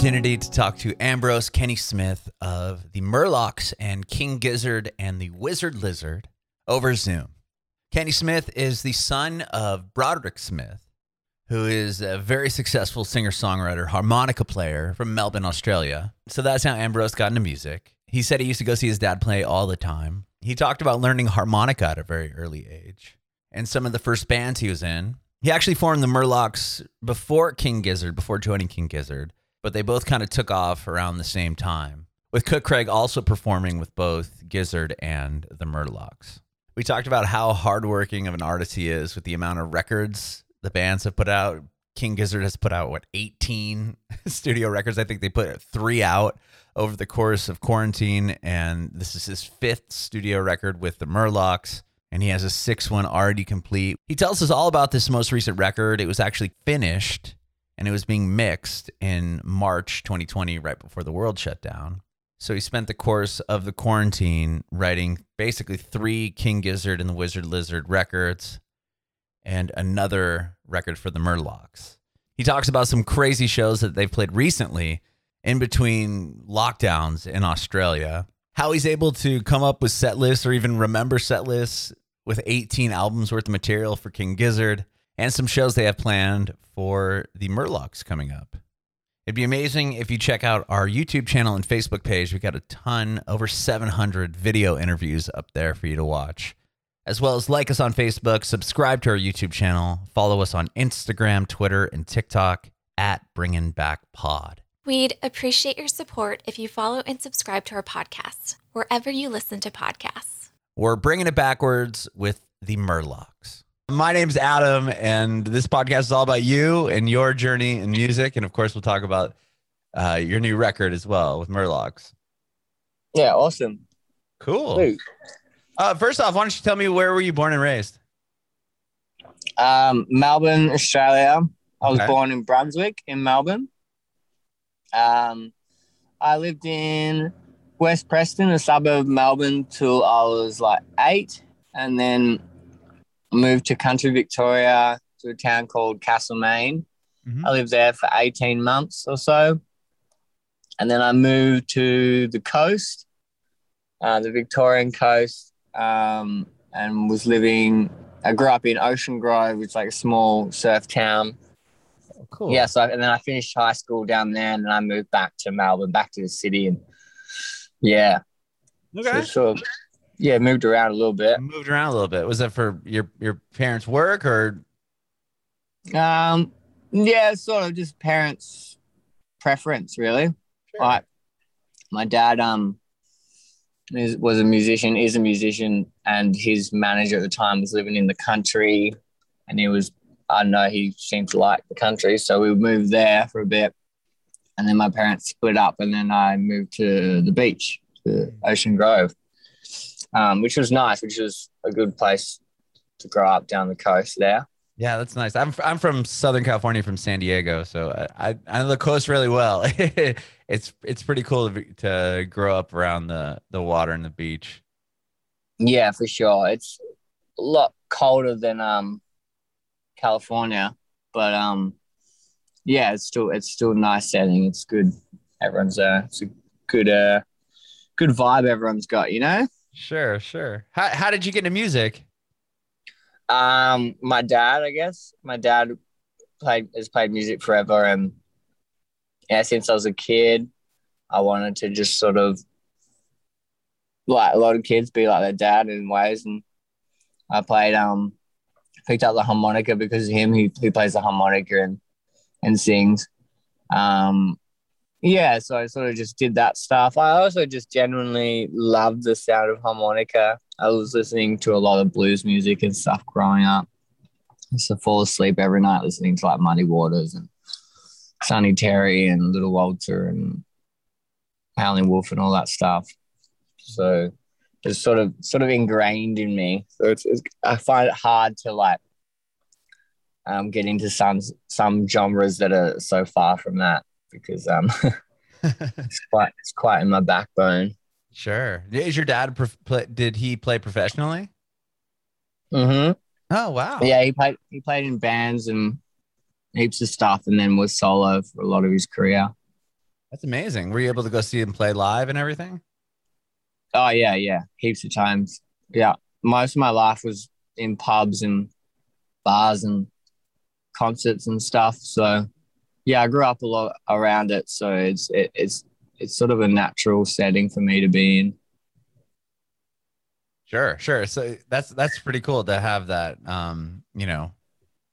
opportunity to talk to Ambrose Kenny Smith of the Murlocs and King Gizzard and the Wizard Lizard over Zoom. Kenny Smith is the son of Broderick Smith, who is a very successful singer songwriter, harmonica player from Melbourne, Australia. So that's how Ambrose got into music. He said he used to go see his dad play all the time. He talked about learning harmonica at a very early age and some of the first bands he was in. He actually formed the Murlocs before King Gizzard, before joining King Gizzard, but they both kind of took off around the same time, with Cook Craig also performing with both Gizzard and the Murlocs. We talked about how hardworking of an artist he is with the amount of records the bands have put out. King Gizzard has put out, what, 18 studio records? I think they put three out over the course of quarantine. And this is his fifth studio record with the Murlocs and he has a six one already complete. He tells us all about this most recent record. It was actually finished and it was being mixed in March 2020, right before the world shut down. So he spent the course of the quarantine writing basically three King Gizzard and the Wizard Lizard records and another record for the Murlocs. He talks about some crazy shows that they've played recently in between lockdowns in Australia. How he's able to come up with set lists or even remember set lists with 18 albums worth of material for King Gizzard and some shows they have planned for the Murlocs coming up. It'd be amazing if you check out our YouTube channel and Facebook page. We've got a ton, over 700 video interviews up there for you to watch. As well as like us on Facebook, subscribe to our YouTube channel, follow us on Instagram, Twitter, and TikTok at Bringing Back Pod. We'd appreciate your support if you follow and subscribe to our podcast, wherever you listen to podcasts. We're bringing it backwards with the Murlocs. My name's Adam, and this podcast is all about you and your journey in music. And of course, we'll talk about uh, your new record as well with Murlocs. Yeah, awesome. Cool. Uh, first off, why don't you tell me where were you born and raised? Um, Melbourne, Australia. I was Okay. born in Brunswick, in Melbourne. Um, I lived in West Preston, a suburb of Melbourne, till I was like eight, and then moved to country Victoria to a town called Castlemaine. Mhm. I lived there for 18 months or so. And then I moved to the coast, uh, the Victorian coast, um, and was living. I grew up in Ocean Grove, which is like a small surf town. Cool. Yeah, so and then I finished high school down there, and then I moved back to Melbourne, back to the city, and yeah, so Okay. sort of, yeah, moved around a little bit. Moved around a little bit. Was that for your your parents' work or? Um, yeah, sort of just parents' preference, really. Like my dad, um, is, was a musician, is a musician, and his manager at the time was living in the country, and he was, I don't know, he seemed to like the country, so we moved there for a bit, and then my parents split up, and then I moved to the beach, to Ocean Grove, um, which was nice, which was a good place to grow up down the coast there. Yeah, that's nice. I'm I'm from Southern California, from San Diego, so I I, I know the coast really well. it's it's pretty cool to, be, to grow up around the the water and the beach. Yeah, for sure. It's a lot colder than um California, but um yeah, it's still it's still a nice setting. It's good. Everyone's uh it's a good uh good vibe everyone's got, you know? Sure, sure. How how did you get into music? Um my dad, I guess. My dad played has played music forever and yeah, since I was a kid, I wanted to just sort of like a lot of kids be like their dad in ways and I played um picked up the harmonica because of him. He he plays the harmonica and and sings. Um yeah, so I sort of just did that stuff. I also just genuinely loved the sound of harmonica. I was listening to a lot of blues music and stuff growing up. I used to fall asleep every night listening to like Muddy Waters and Sonny Terry and Little Walter and Howlin' Wolf and all that stuff. So it's sort of sort of ingrained in me. So it's, it's I find it hard to like um, get into some some genres that are so far from that because um it's quite it's quite in my backbone. sure. Is your dad did he play professionally? hmm Oh wow. Yeah, he played he played in bands and heaps of stuff, and then was solo for a lot of his career. That's amazing. Were you able to go see him play live and everything? Oh yeah, yeah, heaps of times. Yeah, most of my life was in pubs and bars and concerts and stuff. So yeah, I grew up a lot around it. So it's it, it's it's sort of a natural setting for me to be in. Sure, sure. So that's that's pretty cool to have that. Um, you know,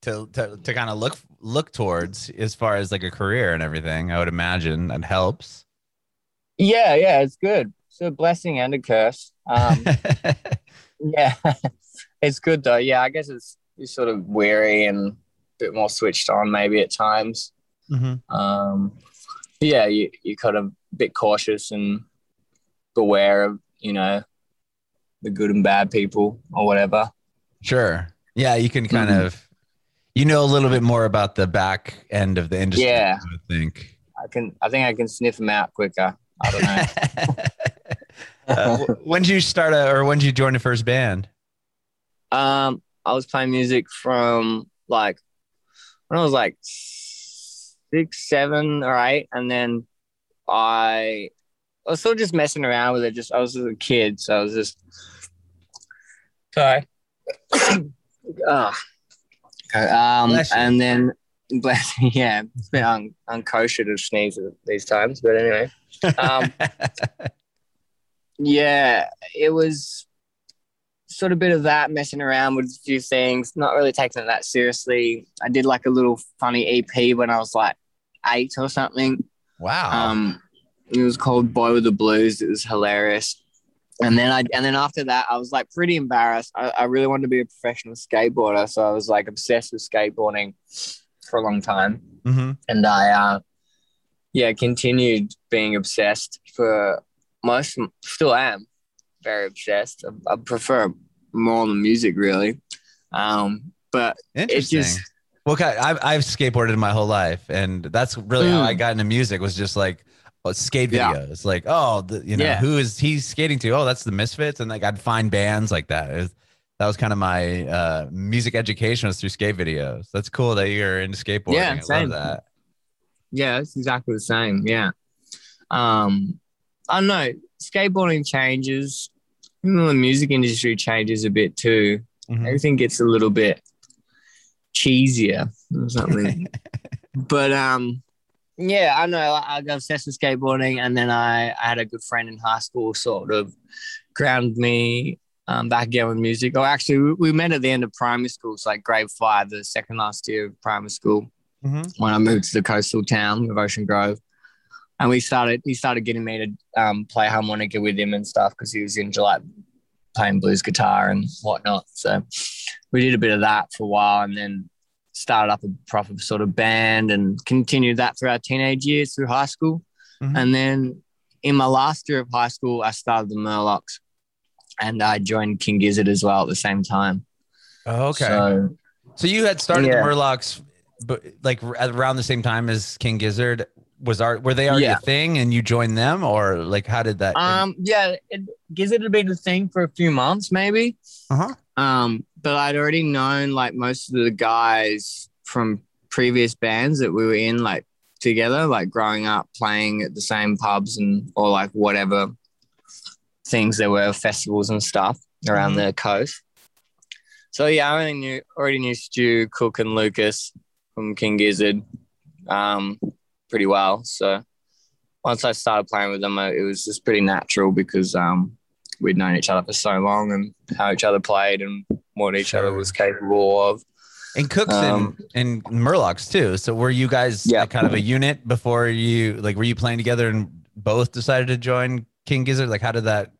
to to to kind of look look towards as far as like a career and everything. I would imagine that helps. Yeah, yeah, it's good. It's a blessing and a curse. Um, yeah, it's good though. Yeah, I guess it's you're sort of weary and a bit more switched on maybe at times. Mm-hmm. Um, yeah, you you kind of bit cautious and beware of you know the good and bad people or whatever. Sure. Yeah, you can kind Mhm. of you know a little bit more about the back end of the industry. Yeah. I think. I can I think I can sniff them out quicker. I don't know. uh, when did you start a, or when did you join the first band? Um, I was playing music from like when I was like six, seven, or eight, and then I, I was sort of just messing around with it. Just I was a kid, so I was just sorry. Ah. Okay, um, Bless you. and then bless yeah, it's been un- unkosher to sneeze at these times, but anyway. Um, yeah, it was sort of bit of that messing around with a few things, not really taking it that seriously. I did like a little funny EP when I was like eight or something. wow. Um, it was called Boy with the Blues. It was hilarious. And then I and then after that, I was like pretty embarrassed. I, I really wanted to be a professional skateboarder, so I was like obsessed with skateboarding for a long time hmm and I, uh, yeah, continued being obsessed for most. Still am very obsessed. I, I prefer more on the music, really. Um, but Interesting. just- well, okay, I've I've skateboarded my whole life, and that's really how Mm. I got into music. Was just like uh, skate Yeah. videos. Like, oh, the, you know, Yeah. who is he skating to? Oh, that's the Misfits, and like I'd find bands like that. Was- that was kind of my uh, music education was through skate videos. That's cool that you're into skateboarding. Yeah, I same. love that. yeah, it's exactly the same. Yeah. Um, I don't know. Skateboarding changes. Even the music industry changes a bit too. Mhm. Everything gets a little bit cheesier or something. but um, yeah, I know. I got obsessed with skateboarding, and then I, I had a good friend in high school sort of ground me um, back again with music. Oh, actually, we, we met at the end of primary school, so like grade five, the second last year of primary school Mhm. when I moved to the coastal town of Ocean Grove. And we started, he started getting me to um, play harmonica with him and stuff because he was into like playing blues guitar and whatnot. So we did a bit of that for a while and then started up a proper sort of band and continued that through our teenage years through high school. Mhm. And then in my last year of high school, I started the Murlocs and I joined King Gizzard as well at the same time. Oh, okay. So, So you had started Yeah. the Murlocs, but like around the same time as King Gizzard. Was our were they already Yeah. a thing, and you joined them, or like how did that? Um, yeah, it, Gizzard had been a thing for a few months, maybe. Uh-huh. Um, but I'd already known like most of the guys from previous bands that we were in, like together, like growing up playing at the same pubs and or like whatever things there were, festivals and stuff around Mhm. the coast. So yeah, I already knew already knew Stu, Cook, and Lucas from King Gizzard, um, pretty well. So once I started playing with them, it was just pretty natural because um, we'd known each other for so long and how each other played and what each other was capable of. and Cooks um, and, and Murlocs too. So were you guys Yeah. like, kind of a unit before you like were you playing together and both decided to join King Gizzard? Like how did that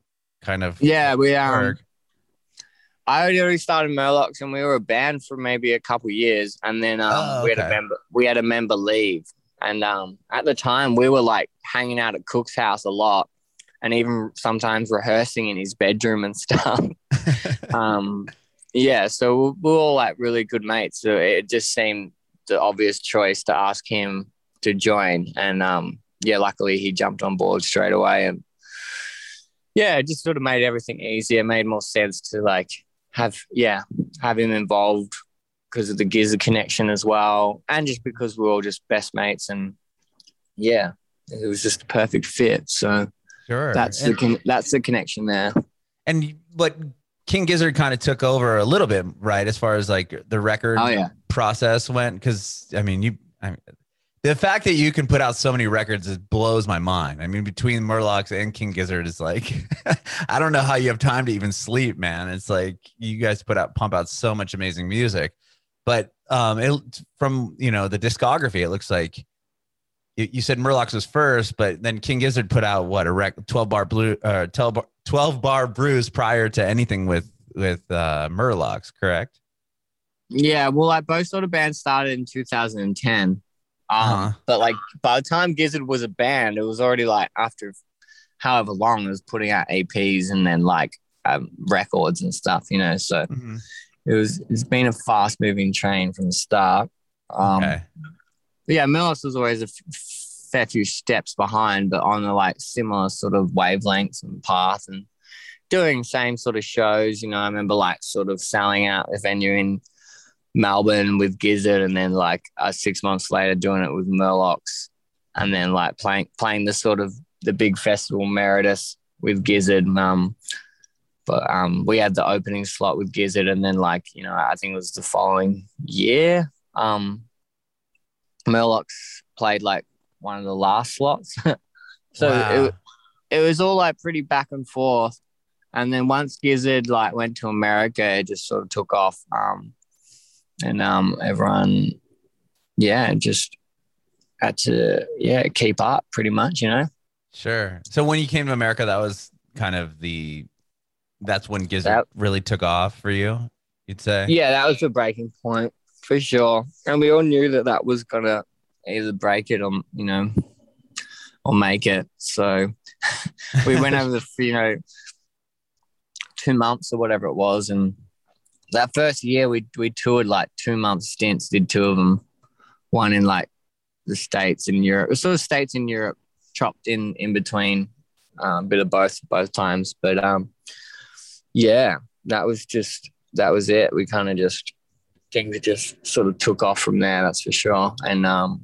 kind of Yeah, we um, work? I already started Murlocs and we were a band for maybe a couple years, and then um, Oh, we had a member we had a member leave, and um, at the time we were like hanging out at Cook's house a lot, and even sometimes rehearsing in his bedroom and stuff. um, yeah, so we we're all like really good mates. So it just seemed the obvious choice to ask him to join, and um, yeah, luckily he jumped on board straight away, and yeah, it just sort of made everything easier. Made more sense to like have yeah have him involved because of the Gizzard connection as well, and just because we're all just best mates and yeah, it was just a perfect fit. So Sure. that's and, the con- that's the connection there. and but King Gizzard kind of took over a little bit, right? As far as like the record Oh yeah, process went, because I mean, you, I mean, the fact that you can put out so many records it blows my mind. I mean, between Murlocs and King Gizzard is like, I don't know how you have time to even sleep, man. It's like you guys put out, pump out so much amazing music, but um, it from you know the discography, it looks like you, you said Murlocs was first, but then King Gizzard put out what a rec 12 bar blue, uh, 12 bar, 12 Bar Bruise prior to anything with with uh, Murlocs, correct? yeah. Well, like both sort of bands started in 2010. Um, Uh-huh. but like by the time Gizzard was a band, it was already like after however long it was putting out EPs and then like um, records and stuff, you know. So it was it's been a fast moving train from the start. Um, okay. yeah, Millis was always a f- fair few steps behind, but on a like similar sort of wavelengths and path and doing same sort of shows. You know, I remember like sort of selling out a venue in Melbourne with Gizzard, and then like uh, six months later doing it with Murlocs, and then like playing playing the sort of the big festival Meredith with Gizzard. Um, but um, we had the opening slot with Gizzard, and then like you know, I think it was the following year. Um, Murlocs played like one of the last slots, so Wow. it it was all like pretty back and forth. And then once Gizzard like went to America, it just sort of took off. Um, and um, everyone, yeah, just had to yeah keep up pretty much, you know. Sure. So when you came to America, that was kind of the that's when Gizzard That- really took off for you. You'd say. Yeah, that was the breaking point for sure. And we all knew that that was gonna either break it or you know or make it. So we went over the you know two months or whatever it was, and that first year we we toured like two month stints, did two of them, one in like the states and Europe, sort of states in Europe, chopped in in between, um, a bit of both both times. But um, yeah, that was just that was it. We kind of just things just sort of took off from there. That's for sure. And um,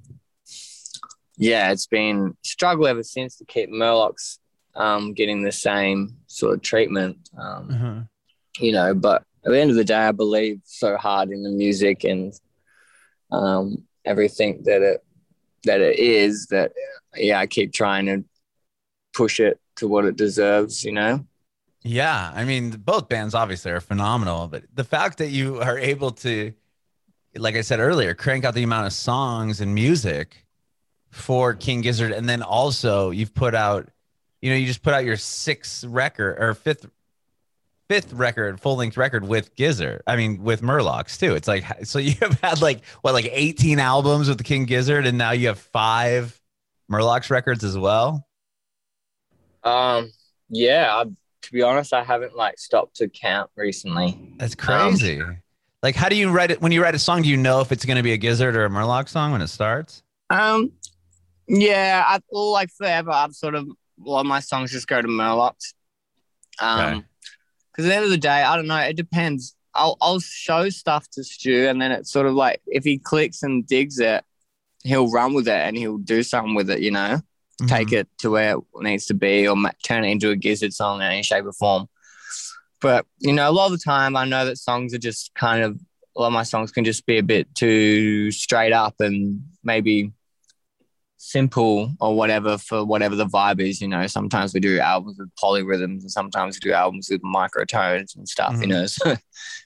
yeah, it's been struggle ever since to keep Murlocs um, getting the same sort of treatment. Um, Mhm. you know, but at the end of the day, I believe so hard in the music and um, everything that it that it is that yeah, I keep trying to push it to what it deserves. You know. Yeah, I mean, both bands obviously are phenomenal, but the fact that you are able to, like I said earlier, crank out the amount of songs and music for King Gizzard, and then also you've put out, you know, you just put out your sixth record or fifth, fifth record, full length record with Gizzard. I mean, with Murlocs too. It's like so you have had like what, like eighteen albums with the King Gizzard, and now you have five Murlocs records as well. Um. Yeah. I, to be honest, I haven't like stopped to count recently. That's crazy. like, how do you write it when you write a song? Do you know if it's going to be a Gizzard or a Murloc song when it starts? Um, yeah, I like forever. I've sort of a lot of my songs just go to Murlocs. Um, Okay. because at the end of the day, I don't know. It depends. I'll I'll show stuff to Stu, and then it's sort of like if he clicks and digs it, he'll run with it and he'll do something with it. You know, take Mhm. it to where it needs to be, or turn it into a Gizzard song in any shape or form. But you know, a lot of the time, I know that songs are just kind of a lot of my songs can just be a bit too straight up and maybe simple or whatever for whatever the vibe is. You know, sometimes we do albums with polyrhythms and sometimes we do albums with microtones and stuff. You Mhm. know, so,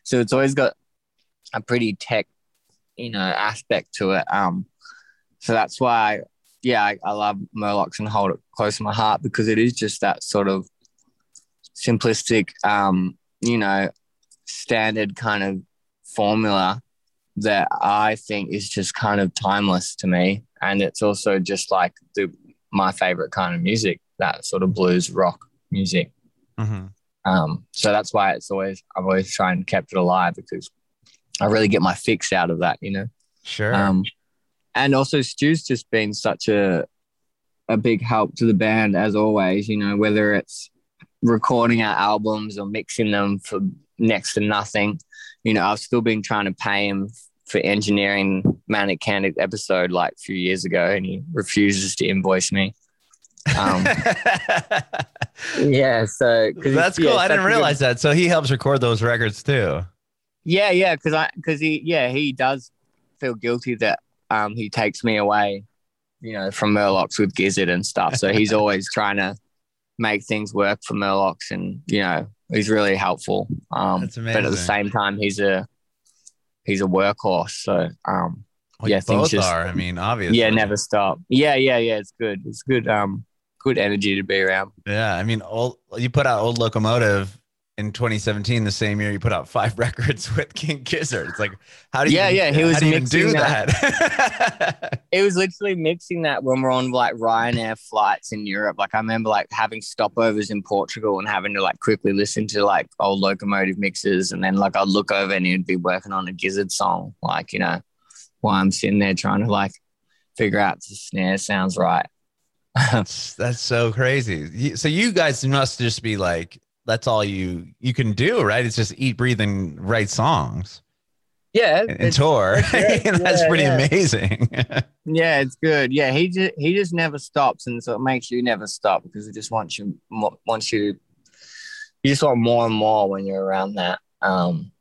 so it's always got a pretty tech, you know, aspect to it. Um, so that's why, yeah, I, I love Murlocs and hold it close to my heart because it is just that sort of simplistic, um, you know, standard kind of formula that I think is just kind of timeless to me. And it's also just like the my favorite kind of music, that sort of blues rock music. Mhm. Um, so that's why it's always I've always tried and kept it alive because I really get my fix out of that, you know. Sure. Um, and also Stu's just been such a a big help to the band as always. You know, whether it's recording our albums or mixing them for next to nothing. You know, I've still been trying to pay him for engineering Manic Candid episode like a few years ago, and he refuses to invoice me. Um, yeah, so That's he's- yeah, cool. I didn't a good- realize that. So he helps record those records too. Yeah, yeah, because I because he yeah he does feel guilty that um he takes me away, you know, from Murlocs with Gizzard and stuff. So he's always trying to make things work for Murlocs, and you know he's really helpful. Um, but at the same time, he's a he's a workhorse. So um, Well, Yeah, things both just- are. I mean, obviously. yeah, never stop. Yeah, yeah, yeah. It's good. It's good. Um, good energy to be around. Yeah, I mean, old. You put out old locomotive in 2017, the same year you put out five records with King Gizzard. It's like, how do you? Yeah, yeah, he was do mixing do that. that. it was literally mixing that when we're on like Ryanair flights in Europe. Like I remember like having stopovers in Portugal and having to like quickly listen to like old locomotive mixes, and then like I'd look over and he'd be working on a Gizzard song, like you know, while I'm sitting there trying to like figure out the snare sounds right. that's, that's so crazy. So you guys must just be like, that's all you you can do, right? It's just eat, breathe, and write songs Yeah, and, and tour. That's Yeah, pretty yeah. amazing. yeah, it's good. Yeah, he just he just never stops, and so it makes you never stop because it just wants you wants you. You just want more and more when you're around that. Um,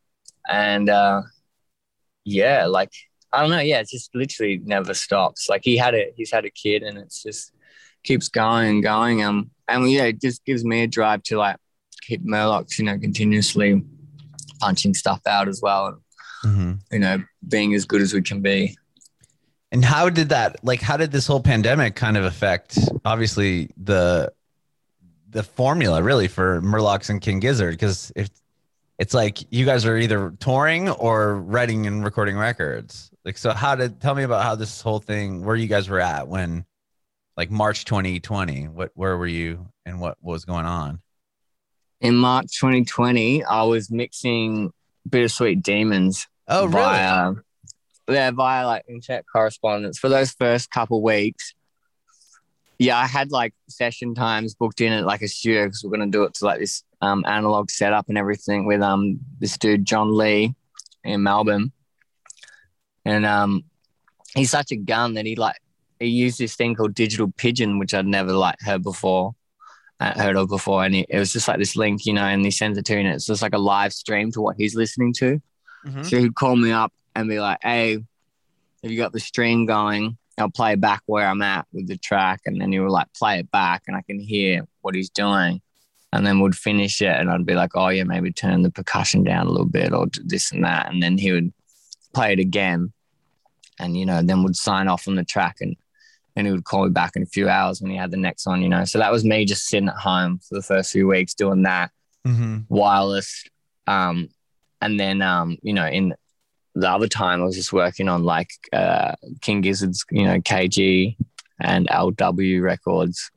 and uh, yeah, like I don't know. Yeah, it just literally never stops. Like he had a he's had a kid, and it's just keeps going and going. Um, and yeah, it just gives me a drive to like keep Murlocs, you know, continuously punching stuff out as well. Mhm. You know, being as good as we can be. And how did that like how did this whole pandemic kind of affect obviously the the formula really for Murlocs and King Gizzard? Because if it's like you guys are either touring or writing and recording records. Like so how did tell me about how this whole thing where you guys were at when like March 2020. What where were you and what was going on? In March 2020, I was mixing Bittersweet Demons Oh really? yeah, via like internet correspondence for those first couple weeks. Yeah, I had like session times booked in at like a studio because we're gonna do it to like this um, analog setup and everything with um this dude John Lee in Melbourne, and um he's such a gun that he like he used this thing called Digital Pigeon, which I'd never like heard before heard of before, and it, it was just like this link, you know, and he sends it to you, and it's just like a live stream to what he's listening to. Mhm. So he'd call me up and be like, "Hey, have you got the stream going? I'll play back where I'm at with the track," and then he would like play it back, and I can hear what he's doing, and then we'd finish it, and I'd be like, "Oh yeah, maybe turn the percussion down a little bit or do this and that," and then he would play it again, and you know, then would sign off on the track and. And he would call me back in a few hours when he had the next one, you know. So that was me just sitting at home for the first few weeks doing that Mhm. wireless. Um, and then, um, you know, in the other time, I was just working on like uh, King Gizzard's, you know, KG and LW records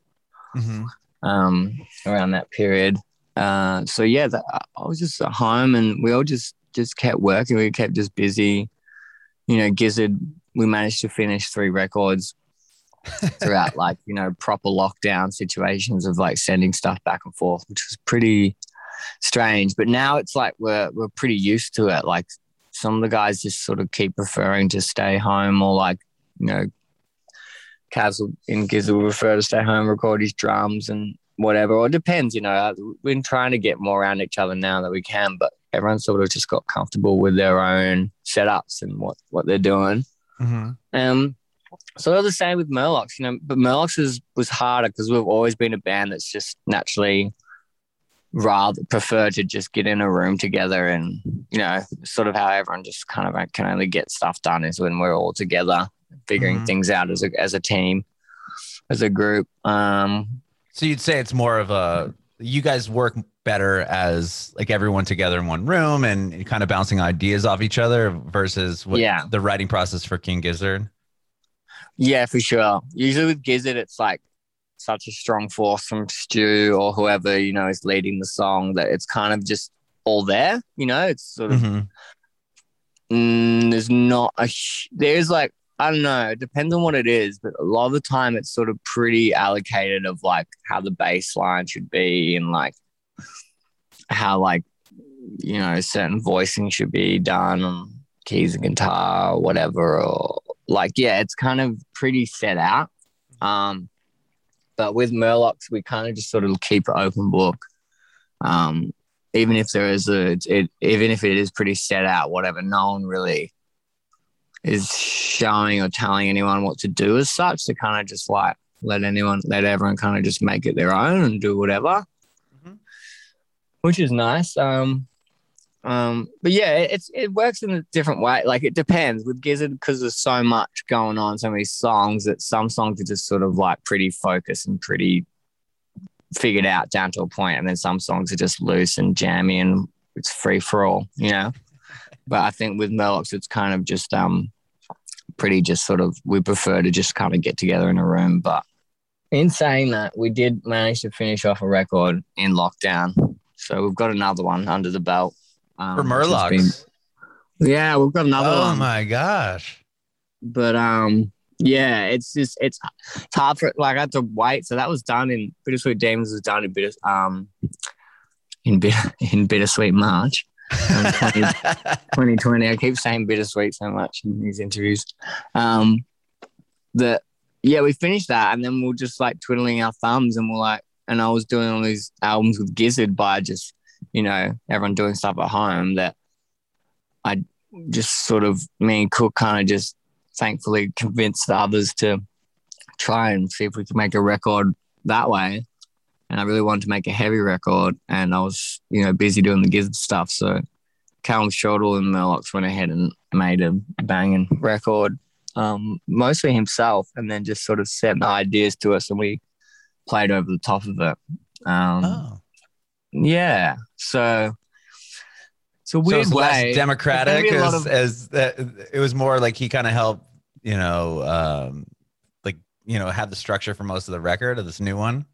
Mhm. um, around that period. Uh, so yeah, that, I was just at home, and we all just just kept working. We kept just busy. You know, Gizzard, we managed to finish three records throughout like you know proper lockdown situations of like sending stuff back and forth, which was pretty strange. But now it's like we're we're pretty used to it. Like some of the guys just sort of keep preferring to stay home, or like you know, Cavs will- in Gizzard will prefer to stay home, record his drums and whatever. Or it depends, you know. we're trying to get more around each other now that we can, but everyone sort of just got comfortable with their own setups and what what they're doing. Mhm. Um, so they're the same with Murlocs, you know, but Murlocs is, was harder because we've always been a band that's just naturally rather prefer to just get in a room together and, you know, sort of how everyone just kind of can only get stuff done is when we're all together figuring Mhm. things out as a, as a team, as a group. Um, So you'd say it's more of a you guys work better as like everyone together in one room and kind of bouncing ideas off each other versus what Yeah. the writing process for King Gizzard. Yeah, for sure. Usually with Gizzard, it's like such a strong force from Stu or whoever, you know, is leading the song that it's kind of just all there, you know, it's sort of, Mhm. mm, there's not a, sh- there's like, I don't know, it depends on what it is, but a lot of the time it's sort of pretty allocated of like how the bass line should be and like how like, you know, certain voicing should be done on keys and guitar or whatever, or like, yeah, it's kind of pretty set out. Um, But with Murlocs, we kind of just sort of keep it open book. Um, even if there is a, it, even if it is pretty set out, whatever, no one really is showing or telling anyone what to do as such. To kind of just like let anyone, let everyone kind of just make it their own and do whatever, Mhm. which is nice. Um, um, but yeah, it- it's it works in a different way. Like it depends with Gizzard because there's so much going on, so many songs that some songs are just sort of like pretty focused and pretty figured out down to a point, and then some songs are just loose and jammy and it's free for all, you know. But I think with Murlocs, it's kind of just um pretty just sort of we prefer to just kind of get together in a room. But in saying that, we did manage to finish off a record in lockdown. So we've got another one under the belt. Um, For Murlocs. been- yeah, we've got another Oh one. my gosh. But um, yeah, it's just it's it's hard for like I had to wait. So that was done in Bittersweet Demons was done in bitter um in bitter in Bittersweet March. Um, 20 2020. I keep saying bittersweet so much in these interviews. Um, that yeah, we finished that, and then we're just like twiddling our thumbs, and we're like, and I was doing all these albums with Gizzard by just you know everyone doing stuff at home that I just sort of me and Cook kind of just thankfully convinced the others to try and see if we could make a record that way. And I really wanted to make a heavy record, and I was, you know, busy doing the Gizzard stuff. So Callum Shortal and Murlocs went ahead and made a banging record, um, mostly himself, and then just sort of sent the ideas to us, and we played over the top of it. Um, oh. Yeah, so it's a So weird less way. democratic There's gonna be a as, of- as that it was more like he kind of helped, you know, um, like you know, have the structure for most of the record of this new one.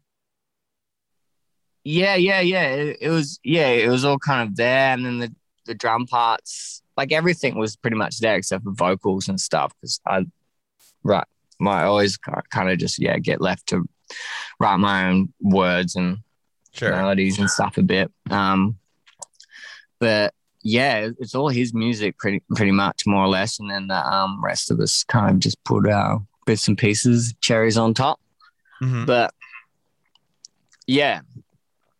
Yeah, yeah, yeah. It, it was yeah, it was all kind of there, and then the the drum parts, like everything was pretty much there except for vocals and stuff. Because I, right, my I always kind of just yeah get left to write my own words and Sure. melodies and stuff a bit. Um, but yeah, it's all his music pretty pretty much more or less, and then the um rest of us kind of just put our bits and pieces, cherries on top. Mhm. But yeah,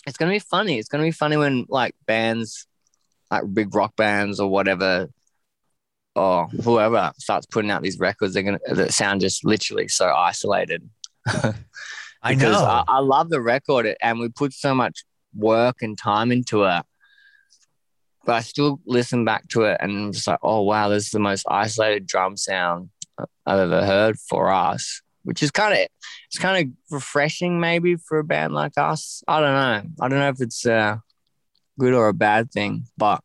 it's gonna be funny. It's gonna be funny when like bands, like big rock bands or whatever, or whoever starts putting out these records. They're gonna that sound just literally so isolated. I know. I, I love the record, and we put so much work and time into it. But I still listen back to it, and I'm just like, oh wow, this is the most isolated drum sound I've ever heard for us. Which is kind of it's kind of refreshing, maybe for a band like us. I don't know. I don't know if it's a good or a bad thing, but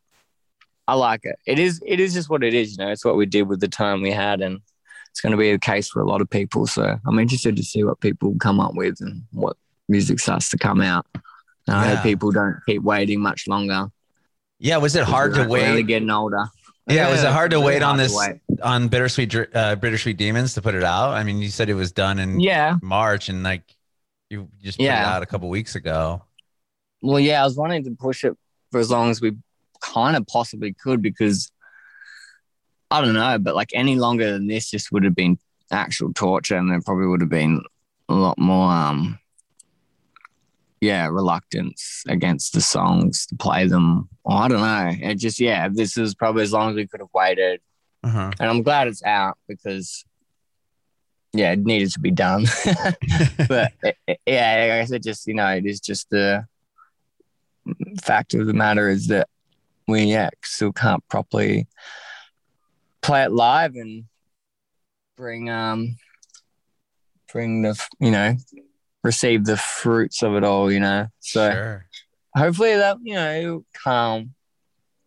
I like it. It is it is just what it is. You know, it's what we did with the time we had, and it's going to be the case for a lot of people. So I'm interested to see what people come up with and what music starts to come out. And I Yeah. hope people don't keep waiting much longer. yeah. Was it hard to We're only wait? getting older. Yeah. Was it hard to really wait on hard this wait. on Bittersweet Dr- uh, Bittersweet Demons to put it out? I mean, you said it was done in Yeah. March, and like you just put it Yeah. out a couple weeks ago. Well, yeah, I was wanting to push it for as long as we kind of possibly could because I don't know, but like any longer than this just would have been actual torture and there probably would have been a lot more um yeah, reluctance against the songs to play them. Or I don't know. It just yeah, this is probably as long as we could have waited. Uh-huh. And I'm glad it's out because yeah, it needed to be done. but it, it- yeah, I said, just you know, it is just the fact of the matter is that we yeah still can't properly play it live and bring um bring the you know receive the fruits of it all, you know. So sure. hopefully that you know come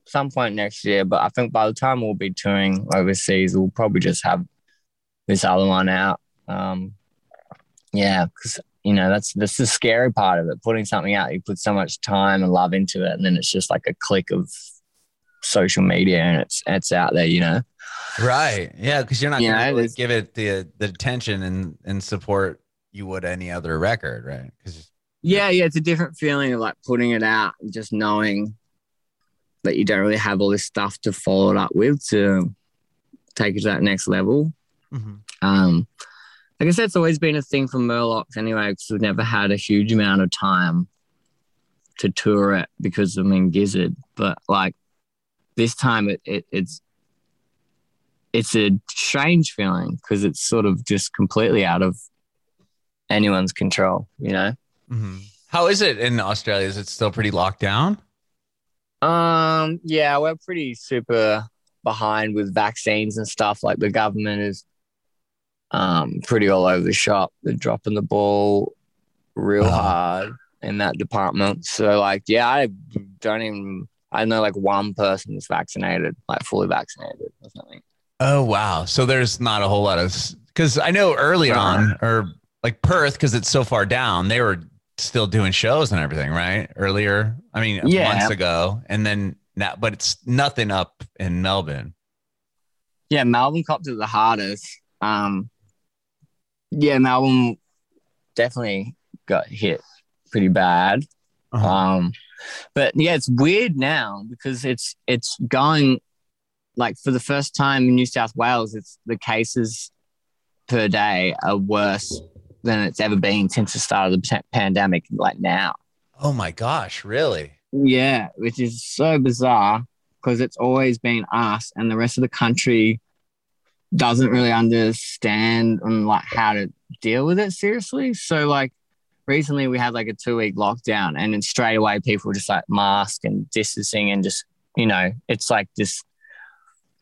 some point next year. But I think by the time we'll be touring overseas, we'll probably just have this other one out. Um, yeah, because you know that's that's the scary part of it. Putting something out, you put so much time and love into it, and then it's just like a click of social media, and it's it's out there. You know. Right. Yeah, because you're not Yeah, gonna really is- give it the the attention and and support you would any other record, right? Because Yeah, yeah, it's a different feeling of like putting it out and just knowing that you don't really have all this stuff to follow it up with to take it to that next level. Mm-hmm. Um, I guess that's always been a thing for Murlocs anyway, because we've never had a huge amount of time to tour it because I mean Gizzard, but like this time it, it it's it's a strange feeling because it's sort of just completely out of anyone's control, you know. Mm-hmm. How is it in Australia? Is it still pretty locked down? Um, yeah, we're pretty super behind with vaccines and stuff. Like the government is um pretty all over the shop. They're dropping the ball real Oh. hard in that department. So like, yeah, I don't even. I know like one person that's vaccinated, like fully vaccinated or something. Oh wow! So there's not a whole lot of because I know early on or like Perth because it's so far down, they were still doing shows and everything, right? Earlier, I mean, Yeah. months ago, and then now, but it's nothing up in Melbourne. Yeah, Melbourne copped it the hardest. Um, yeah, Melbourne definitely got hit pretty bad. Uh-huh. Um, but yeah, it's weird now because it's it's going like for the first time in New South Wales, it's the cases per day are worse than it's ever been since the start of the pandemic. Like now, Oh my gosh, really? yeah, which is so bizarre because it's always been us and the rest of the country doesn't really understand on like how to deal with it seriously. So like recently we had like a two week lockdown and then straight away people were just like mask and distancing and just you know, it's like this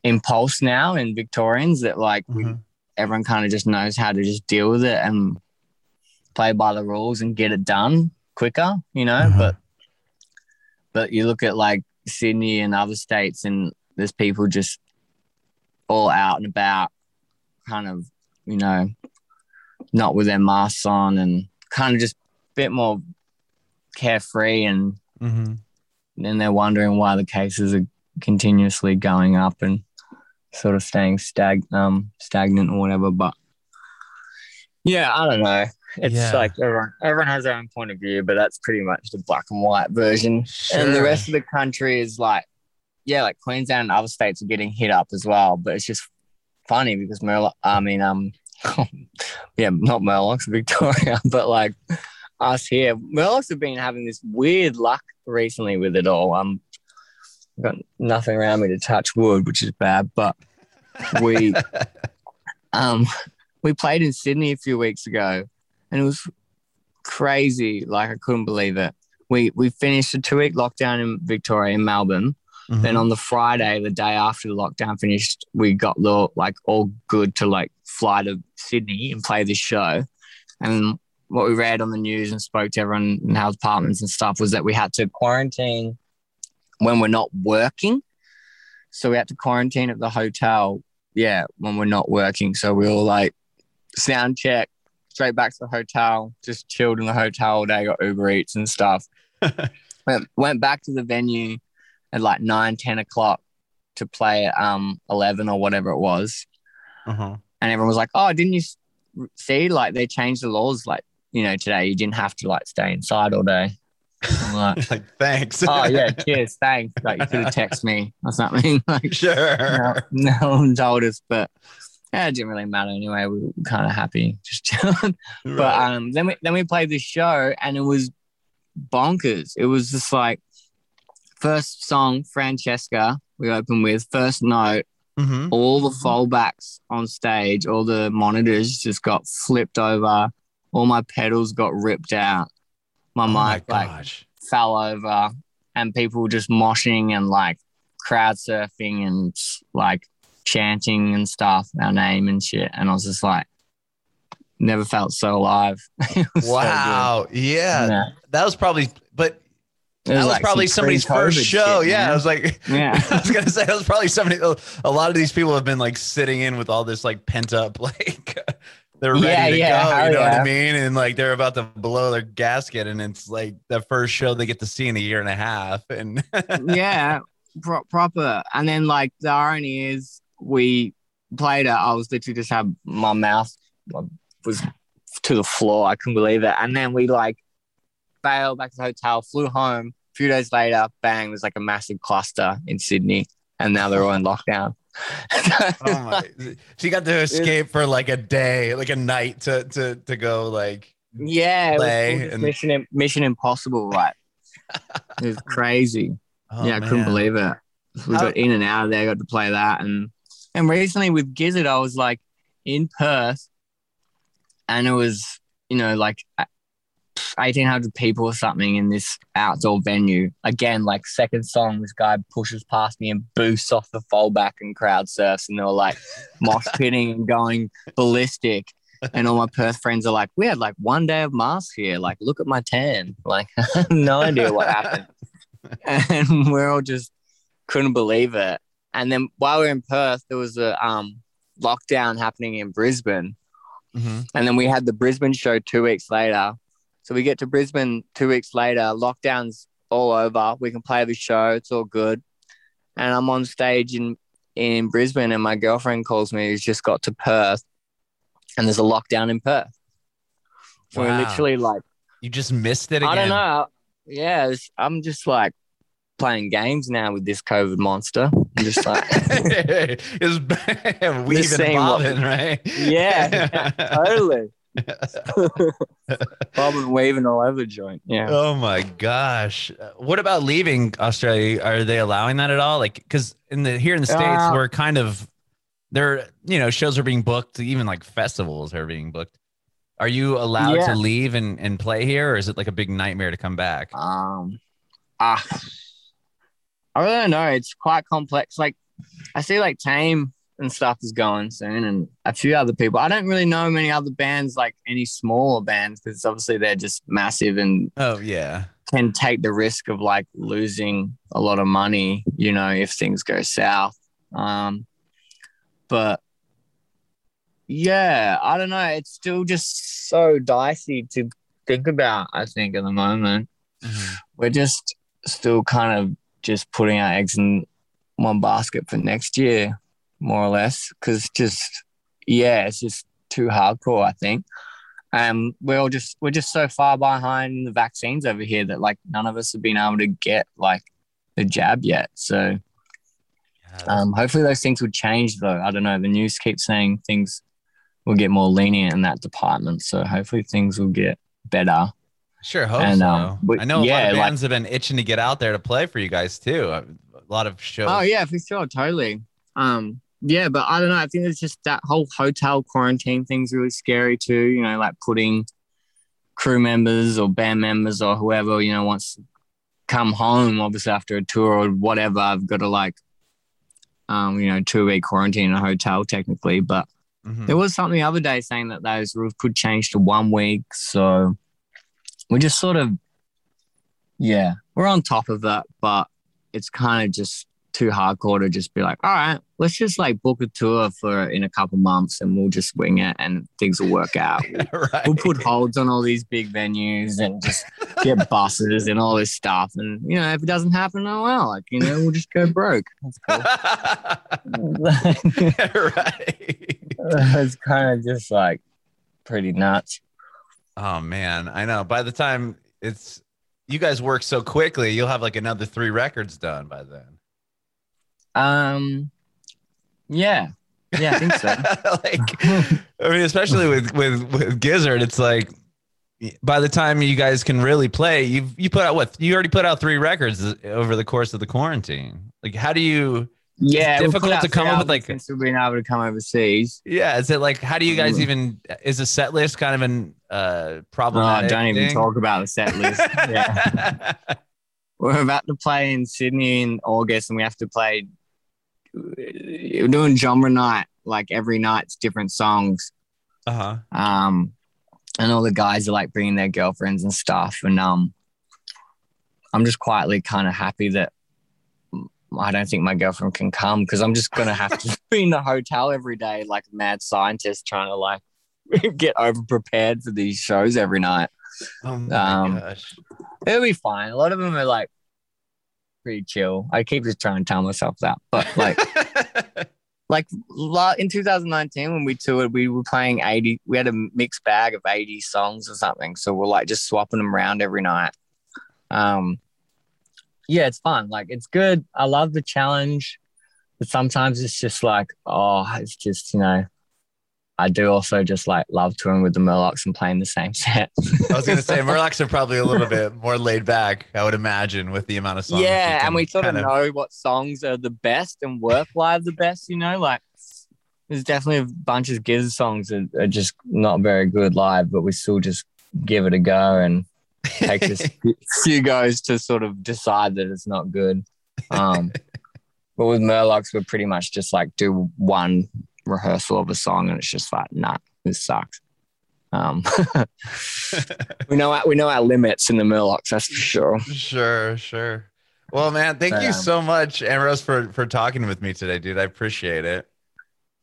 impulse now in Victorians that like we Mhm. everyone kind of just knows how to just deal with it and play by the rules and get it done quicker, you know. Uh-huh. But but you look at like Sydney and other states, and there's people just all out and about, kind of, you know, not with their masks on and kind of just a bit more carefree, and Mhm. then they're wondering why the cases are continuously going up and sort of staying stag um stagnant or whatever. But yeah, I don't know. It's Yeah. like everyone everyone has their own point of view, but that's pretty much the black and white version. And the rest of the country is like, yeah, like Queensland and other states are getting hit up as well. But it's just funny because Murloc, I mean, um, yeah, not Murlocs, Victoria, but like us here, Murlocs have been having this weird luck recently with it all. Um, I've got nothing around me to touch wood, which is bad, but we, um, we played in Sydney a few weeks ago, and it was crazy. Like I couldn't believe it. We we finished a two week lockdown in Victoria in Melbourne. Mhm. Then on the Friday, the day after the lockdown finished, we got the like all good to like fly to Sydney and play this show. And what we read on the news and spoke to everyone in our apartments and stuff was that we had to quarantine when we're not working. So we had to quarantine at the hotel, yeah, when we're not working. So we all like sound check, straight back to the hotel, just chilled in the hotel all day, got Uber Eats and stuff. went, went back to the venue at like 9, 10 o'clock to play at um, 11 or whatever it was. Uh-huh. And everyone was like, oh, didn't you see? Like they changed the laws. Like, you know, today you didn't have to like stay inside all day. I'm like, thanks. oh, yeah, cheers, thanks. Like you could have texted me or something. like, sure. no, no one told us, but yeah, it didn't really matter anyway. We were kind of happy, just chilling. But um, then we then we played the show, and it was bonkers. It was just like first song, Francesca. We opened with first note. Mhm. All the foldbacks on stage, all the monitors just got flipped over. All my pedals got ripped out. My Oh my mic like gosh. fell over, and people just moshing and like crowd surfing and like chanting and stuff, our name and shit. And I was just like, never felt so alive. Was so. Wow. yeah. Yeah. That was probably, but that was like probably some somebody's first show. shit, yeah. man. I was like, Yeah. I was gonna say that was probably somebody. A lot of these people have been like sitting in with all this like pent up, like they're ready Yeah, to yeah, go. You know what. I mean? And like they're about to blow their gasket, and it's like the first show they get to see in a year and a half. And yeah, pro- proper. And then like the irony is, we played it. I was literally just had my mouth was to the floor. I couldn't believe it. And then we like bailed back to the hotel, flew home. A few days later, bang, there's like a massive cluster in Sydney, and now they're all in lockdown. Oh my! She got to escape for like a day, like a night to to to go like yeah, play it was and- Mission Mission Impossible, right? it was crazy. Oh, yeah, I couldn't believe it. We got in and out of there, got to play that, and and recently with Gizzard, I was like in Perth, and it was you know like eighteen hundred people or something in this outdoor venue. Again, like second song, this guy pushes past me and boosts off the foldback and crowd surfs, and they were like mosh pitting and going ballistic. And all my Perth friends are like, "We had like one day of masks here. Like, look at my tan. Like, I have no idea what happened." and we're all just couldn't believe it. And then while we are in Perth, there was a um, lockdown happening in Brisbane, Mhm. and then we had the Brisbane show two weeks later. So we get to Brisbane two weeks later, lockdown's all over. We can play the show, it's all good. And I'm on stage in in Brisbane, and my girlfriend calls me who's just got to Perth, and there's a lockdown in Perth. So Wow. we're literally like. You just missed it again. I don't know. Yeah, I'm just like playing games now with this COVID monster. I'm just like, it's weaving and what- bobbing, right? yeah, totally. Bob and weaving all over the joint. Yeah. Oh my gosh! What about leaving Australia? Are they allowing that at all? Like, because in the here in the states, Uh, we're kind of there. You know, shows are being booked. Even like festivals are being booked. Are you allowed Yeah. to leave and, and play here, or is it like a big nightmare to come back? Um, ah, I really don't know. It's quite complex. Like, I see like Tame and stuff is going soon, and a few other people. I don't really know many other bands, like any smaller bands, because obviously they're just massive and Oh yeah, can take the risk of like losing a lot of money, you know, if things go south. Um, but yeah, I don't know. It's still just so dicey to think about, I think, at the moment. Mhm. We're just still kind of just putting our eggs in one basket for next year, more or less, because just, yeah, it's just too hardcore, I think. Um, we're all just we're just so far behind the vaccines over here that like none of us have been able to get like the jab yet. So um, hopefully those things would change though. I don't know. The news keeps saying things will get more lenient in that department. So hopefully things will get better. sure hope and, so. um, but I know a lot yeah, of like- bands have been itching to get out there to play for you guys too. A lot of shows. Oh yeah, for sure, totally. Um, yeah, but I don't know. I think it's just that whole hotel quarantine thing's really scary too. You know, like putting crew members or band members or whoever you know wants to come home, obviously after a tour or whatever. I've got to like, um, you know, two week quarantine in a hotel technically, but Mhm. there was something the other day saying that those rules could change to one week. So we're just sort of, yeah, we're on top of that, but it's kind of just too hardcore to just be like, all right, let's just like book a tour for in a couple months and we'll just wing it and things will work out. right. We'll put holds on all these big venues and just get buses and all this stuff. And, you know, if it doesn't happen, oh well, like, you know, we'll just go broke. That's cool. right. it's kind of just like pretty nuts. Oh man, I know. By the time it's you guys work so quickly, you'll have like another three records done by then. Um, yeah, yeah, I think so. like, I mean, especially with with with Gizzard, it's like by the time you guys can really play, you've you put out what you already put out three records over the course of the quarantine. Like, how do you? yeah, It's difficult to come up with, like- since we've been able to come overseas. Yeah, is it like how do you guys Mm. even? Is a set list kind of an uh Oh, problematic? don't even thing? talk about the set list. yeah. We're about to play in Sydney in August, and we have to play. Doing genre night, like every night's different songs. uh huh. Um, and all the guys are like bringing their girlfriends and stuff, and um, I'm just quietly kind of happy that I don't think my girlfriend can come because I'm just gonna have to be in the hotel every day like a mad scientist trying to like get over prepared for these shows every night. Oh Um, gosh. It'll be fine. A lot of them are like pretty chill. I keep just trying to tell myself that, but like like in 2019 when we toured, we were playing 80. We had a mixed bag of 80 songs or something, so we're like just swapping them around every night. Um, yeah, it's fun. Like it's good. I love the challenge. But sometimes it's just like, oh, it's just, you know, I do also just like love touring with the Murlocs and playing the same set. I was gonna say Murlocs are probably a little bit more laid back, I would imagine, with the amount of songs. Yeah, and we sort of know what songs are the best and work live the best, you know, like there's definitely a bunch of Giz songs that are just not very good live, but we still just give it a go and takes us a few goes to sort of decide that it's not good. Um, but with Murlocs, we're pretty much just like do one rehearsal of a song and it's just like, nah, this sucks. Um, we know our, we know our limits in the Murlocs, that's for sure. Sure, sure. Well, man, thank you so much, Ambrose, for for talking with me today, dude. I appreciate it.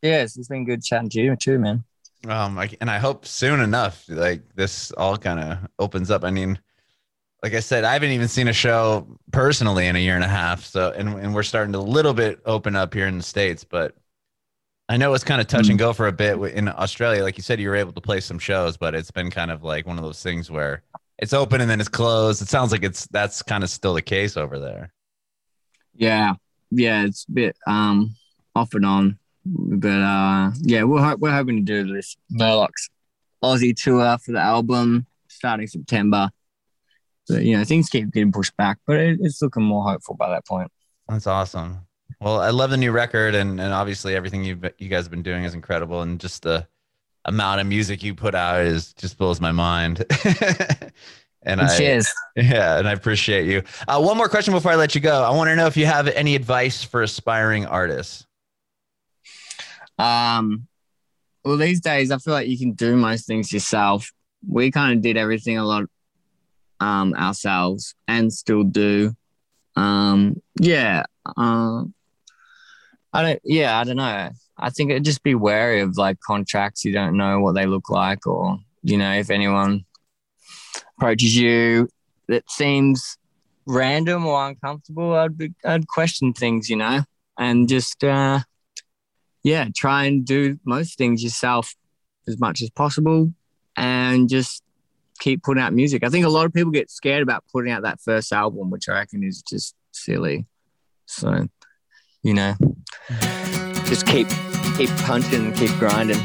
Yes, it's been good chatting to you too, man. Um, I, and I hope soon enough, like this all kind of opens up. I mean, like I said, I haven't even seen a show personally in a year and a half. So, and, and we're starting to a little bit open up here in the States, but I know it's kind of touch and mm. go for a bit in Australia. Like you said, you were able to play some shows, but it's been kind of like one of those things where it's open and then it's closed. It sounds like it's that's kind of still the case over there. Yeah, yeah, it's a bit um off and on. But uh, yeah, we're we're hoping to do this Murlocs Aussie tour for the album starting September. But you know, things keep getting pushed back, but it, it's looking more hopeful by that point. That's awesome. Well, I love the new record, and and obviously everything you you guys have been doing is incredible, and just the amount of music you put out is just blows my mind. and I, Cheers. yeah, and I appreciate you. Uh, one more question before I let you go. I want to know if you have any advice for aspiring artists. Um, well, these days I feel like you can do most things yourself. We kind of did everything a lot um, ourselves and still do. Um, yeah. Uh, I don't. Yeah, I don't know. I think it'd just be wary of like contracts. You don't know what they look like, or you know, if anyone approaches you that seems random or uncomfortable, I'd be, I'd question things, you know, and just uh, yeah, try and do most things yourself as much as possible and just keep putting out music. I think a lot of people get scared about putting out that first album, which I reckon is just silly. So, you know, just keep keep punching keep grinding.